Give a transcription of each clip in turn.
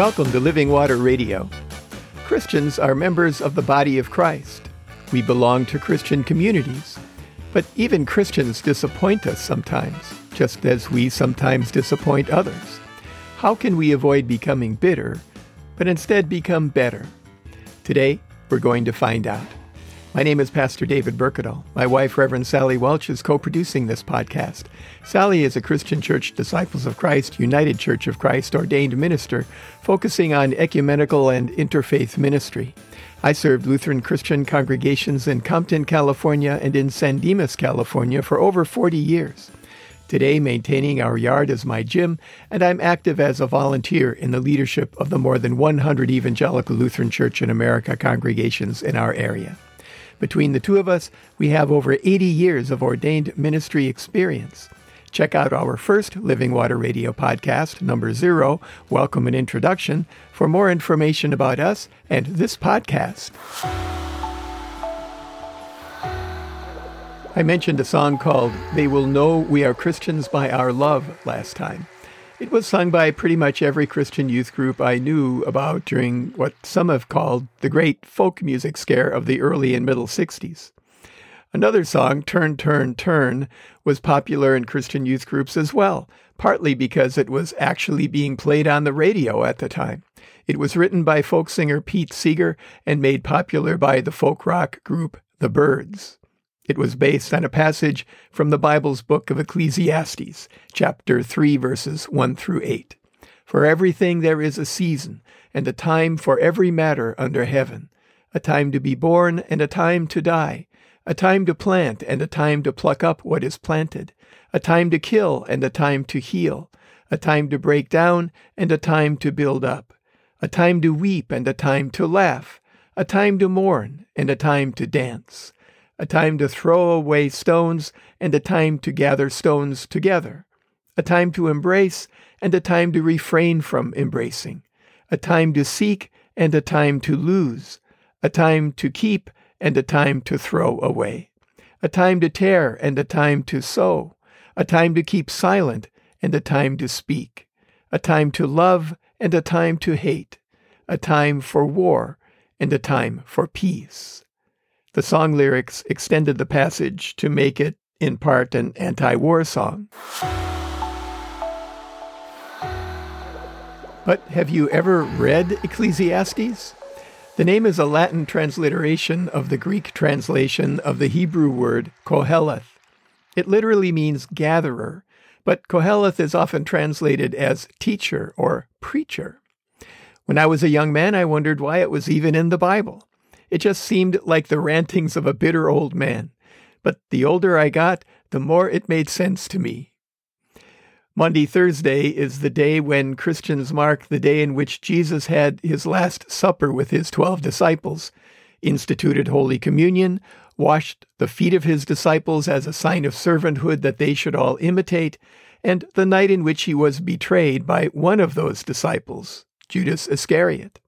Welcome to Living Water Radio. Christians are members of the body of Christ. We belong to Christian communities. But even Christians disappoint us sometimes, just as we sometimes disappoint others. How can we avoid becoming bitter, but instead become better? Today, we're going to find out. My name is Pastor David Berkedal. My wife, Reverend Sally Welch, is co producing this podcast. Sally is a Christian Church Disciples of Christ, United Church of Christ ordained minister, focusing on ecumenical and interfaith ministry. I served Lutheran Christian congregations in Compton, California, and in San Dimas, California for over 40 years. Today, maintaining our yard is my gym, and I'm active as a volunteer in the leadership of the more than 100 Evangelical Lutheran Church in America congregations in our area. Between the two of us, we have over 80 years of ordained ministry experience. Check out our first Living Water Radio podcast, number zero, Welcome and Introduction, for more information about us and this podcast. I mentioned a song called They Will Know We Are Christians by Our Love last time. It was sung by pretty much every Christian youth group I knew about during what some have called the great folk music scare of the early and middle 60s. Another song, Turn, Turn, Turn, was popular in Christian youth groups as well, partly because it was actually being played on the radio at the time. It was written by folk singer Pete Seeger and made popular by the folk rock group The Byrds. It was based on a passage from the Bible's book of Ecclesiastes, chapter 3, verses 1 through 8. For everything there is a season, and a time for every matter under heaven, a time to be born and a time to die, a time to plant and a time to pluck up what is planted, a time to kill and a time to heal, a time to break down and a time to build up, a time to weep and a time to laugh, a time to mourn and a time to dance a time to throw away stones and a time to gather stones together, a time to embrace and a time to refrain from embracing, a time to seek and a time to lose, a time to keep and a time to throw away, a time to tear and a time to sow, a time to keep silent and a time to speak, a time to love and a time to hate, a time for war and a time for peace. The song lyrics extended the passage to make it, in part, an anti war song. But have you ever read Ecclesiastes? The name is a Latin transliteration of the Greek translation of the Hebrew word Koheleth. It literally means gatherer, but Koheleth is often translated as teacher or preacher. When I was a young man, I wondered why it was even in the Bible. It just seemed like the rantings of a bitter old man. But the older I got, the more it made sense to me. Maundy, Thursday is the day when Christians mark the day in which Jesus had his last supper with his twelve disciples, instituted Holy Communion, washed the feet of his disciples as a sign of servanthood that they should all imitate, and the night in which he was betrayed by one of those disciples, Judas Iscariot.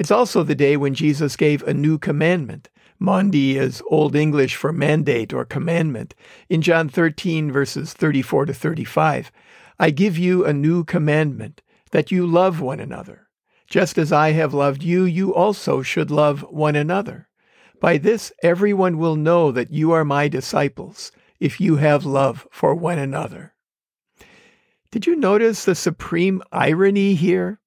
It's also the day when Jesus gave a new commandment. Maundy is Old English for mandate or commandment. In John 13, verses 34 to 35, I give you a new commandment, that you love one another. Just as I have loved you, you also should love one another. By this everyone will know that you are my disciples, if you have love for one another. Did you notice the supreme irony here?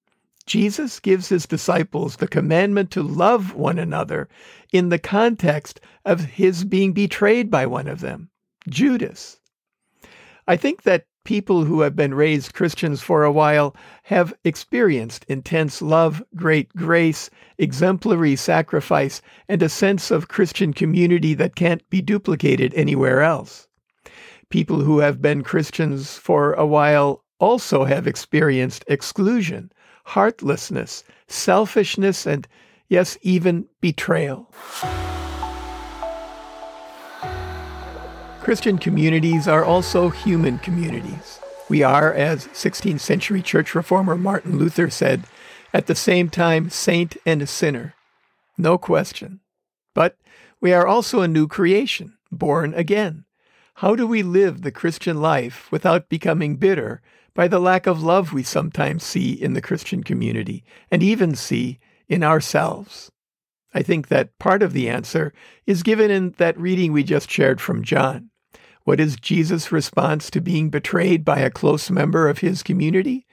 Jesus gives his disciples the commandment to love one another in the context of his being betrayed by one of them, Judas. I think that people who have been raised Christians for a while have experienced intense love, great grace, exemplary sacrifice, and a sense of Christian community that can't be duplicated anywhere else. People who have been Christians for a while also have experienced exclusion, heartlessness, selfishness, and yes, even betrayal. Christian communities are also human communities. We are, as 16th century church reformer Martin Luther said, at the same time saint and sinner. No question. But we are also a new creation, born again. How do we live the Christian life without becoming bitter by the lack of love we sometimes see in the Christian community and even see in ourselves? I think that part of the answer is given in that reading we just shared from John. What is Jesus' response to being betrayed by a close member of his community?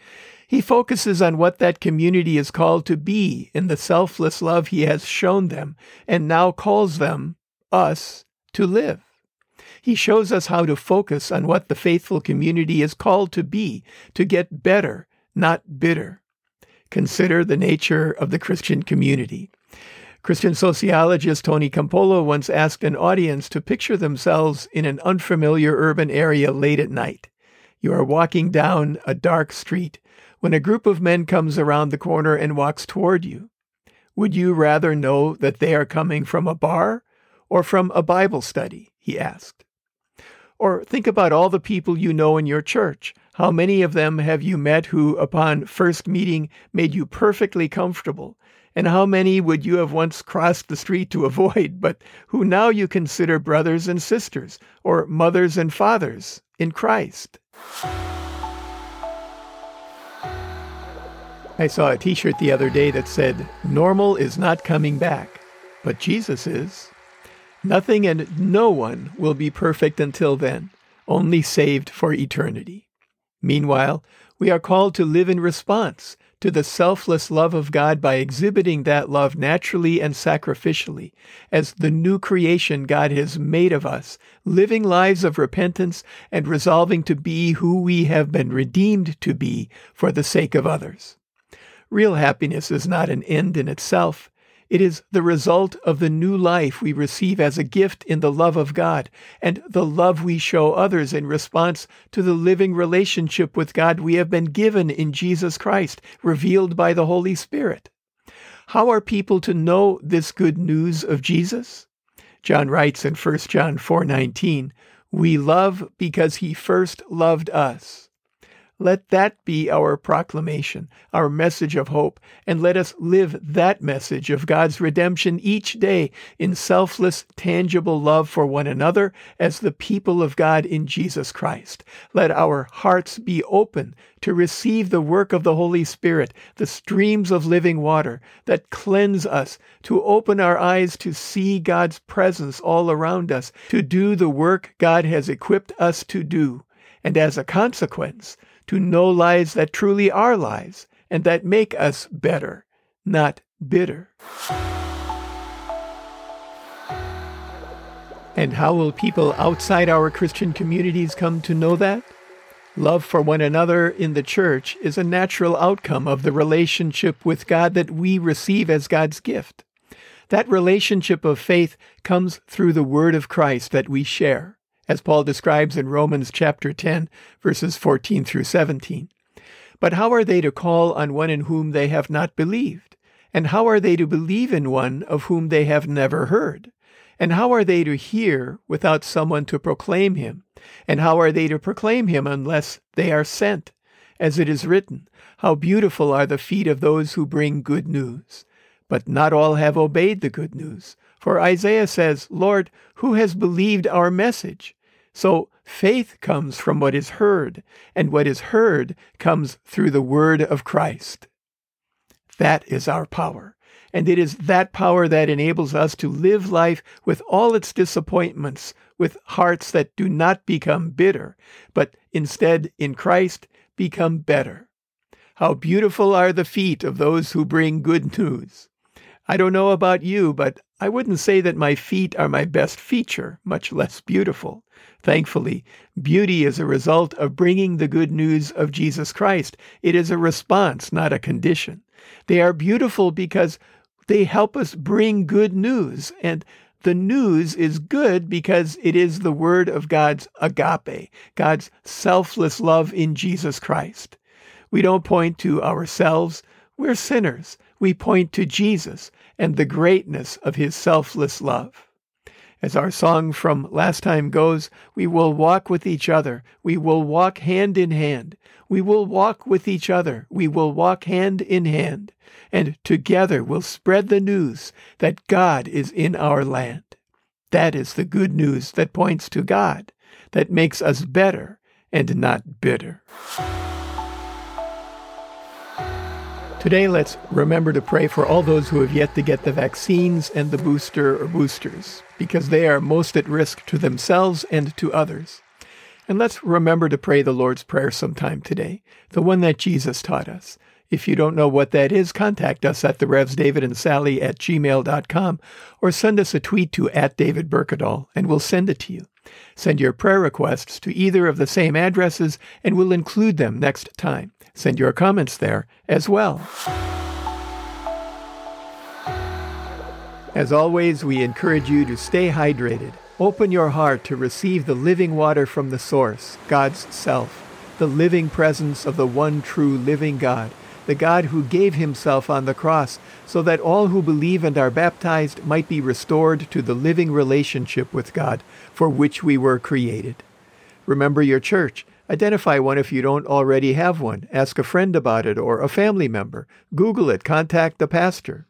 He focuses on what that community is called to be in the selfless love he has shown them and now calls them, us, to live. He shows us how to focus on what the faithful community is called to be, to get better, not bitter. Consider the nature of the Christian community. Christian sociologist Tony Campolo once asked an audience to picture themselves in an unfamiliar urban area late at night. You are walking down a dark street when a group of men comes around the corner and walks toward you. Would you rather know that they are coming from a bar or from a Bible study? he asked. Or think about all the people you know in your church. How many of them have you met who, upon first meeting, made you perfectly comfortable? And how many would you have once crossed the street to avoid, but who now you consider brothers and sisters, or mothers and fathers in Christ? I saw a t shirt the other day that said, Normal is not coming back, but Jesus is. Nothing and no one will be perfect until then, only saved for eternity. Meanwhile, we are called to live in response to the selfless love of God by exhibiting that love naturally and sacrificially as the new creation God has made of us, living lives of repentance and resolving to be who we have been redeemed to be for the sake of others. Real happiness is not an end in itself. It is the result of the new life we receive as a gift in the love of God and the love we show others in response to the living relationship with God we have been given in Jesus Christ, revealed by the Holy Spirit. How are people to know this good news of Jesus? John writes in 1 John 4:19, "We love because he first loved us." Let that be our proclamation, our message of hope, and let us live that message of God's redemption each day in selfless, tangible love for one another as the people of God in Jesus Christ. Let our hearts be open to receive the work of the Holy Spirit, the streams of living water that cleanse us, to open our eyes to see God's presence all around us, to do the work God has equipped us to do. And as a consequence, to know lives that truly are lives and that make us better, not bitter. And how will people outside our Christian communities come to know that? Love for one another in the church is a natural outcome of the relationship with God that we receive as God's gift. That relationship of faith comes through the word of Christ that we share as Paul describes in Romans chapter 10, verses 14 through 17. But how are they to call on one in whom they have not believed? And how are they to believe in one of whom they have never heard? And how are they to hear without someone to proclaim him? And how are they to proclaim him unless they are sent? As it is written, How beautiful are the feet of those who bring good news! But not all have obeyed the good news. For Isaiah says, Lord, who has believed our message? So faith comes from what is heard, and what is heard comes through the word of Christ. That is our power. And it is that power that enables us to live life with all its disappointments, with hearts that do not become bitter, but instead in Christ become better. How beautiful are the feet of those who bring good news. I don't know about you, but I wouldn't say that my feet are my best feature, much less beautiful. Thankfully, beauty is a result of bringing the good news of Jesus Christ. It is a response, not a condition. They are beautiful because they help us bring good news. And the news is good because it is the word of God's agape, God's selfless love in Jesus Christ. We don't point to ourselves. We're sinners. We point to Jesus and the greatness of his selfless love. As our song from last time goes, we will walk with each other. We will walk hand in hand. We will walk with each other. We will walk hand in hand. And together we'll spread the news that God is in our land. That is the good news that points to God. that makes us better and not bitter. Today, let's remember to pray for all those who have yet to get the vaccines and the booster or boosters, because they are most at risk to themselves and to others. And let's remember to pray the Lord's Prayer sometime today, the one that Jesus taught us. If you don't know what that is, contact us at the Revs David and Sally at gmail.com or send us a tweet to at David Berkedal and we'll send it to you. Send your prayer requests to either of the same addresses and we'll include them next time. Send your comments there as well. As always, we encourage you to stay hydrated. Open your heart to receive the living water from the source, God's self, the living presence of the one true living God, the God who gave himself on the cross so that all who believe and are baptized might be restored to the living relationship with God for which we were created. Remember your church. Identify one if you don't already have one. Ask a friend about it or a family member. Google it. Contact the pastor.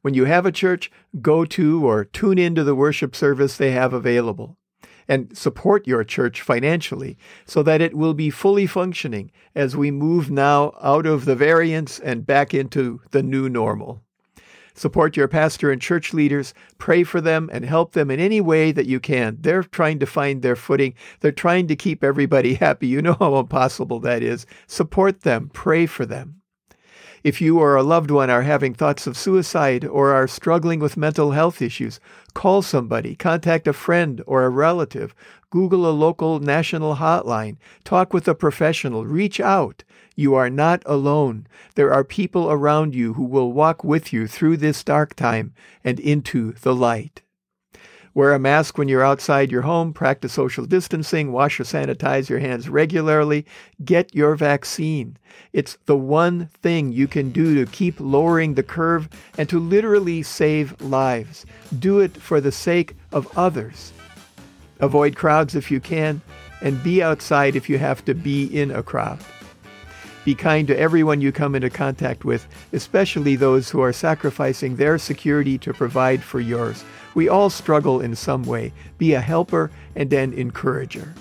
When you have a church, go to or tune into the worship service they have available. And support your church financially so that it will be fully functioning as we move now out of the variants and back into the new normal. Support your pastor and church leaders. Pray for them and help them in any way that you can. They're trying to find their footing. They're trying to keep everybody happy. You know how impossible that is. Support them. Pray for them. If you or a loved one are having thoughts of suicide or are struggling with mental health issues, call somebody, contact a friend or a relative, Google a local national hotline, talk with a professional, reach out. You are not alone. There are people around you who will walk with you through this dark time and into the light. Wear a mask when you're outside your home, practice social distancing, wash or sanitize your hands regularly, get your vaccine. It's the one thing you can do to keep lowering the curve and to literally save lives. Do it for the sake of others. Avoid crowds if you can, and be outside if you have to be in a crowd. Be kind to everyone you come into contact with, especially those who are sacrificing their security to provide for yours. We all struggle in some way. Be a helper and an encourager.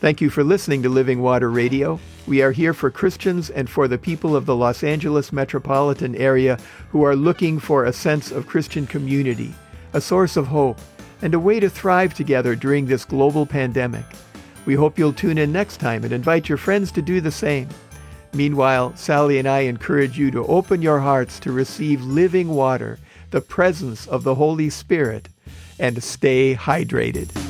Thank you for listening to Living Water Radio. We are here for Christians and for the people of the Los Angeles metropolitan area who are looking for a sense of Christian community, a source of hope, and a way to thrive together during this global pandemic. We hope you'll tune in next time and invite your friends to do the same. Meanwhile, Sally and I encourage you to open your hearts to receive living water, the presence of the Holy Spirit, and stay hydrated.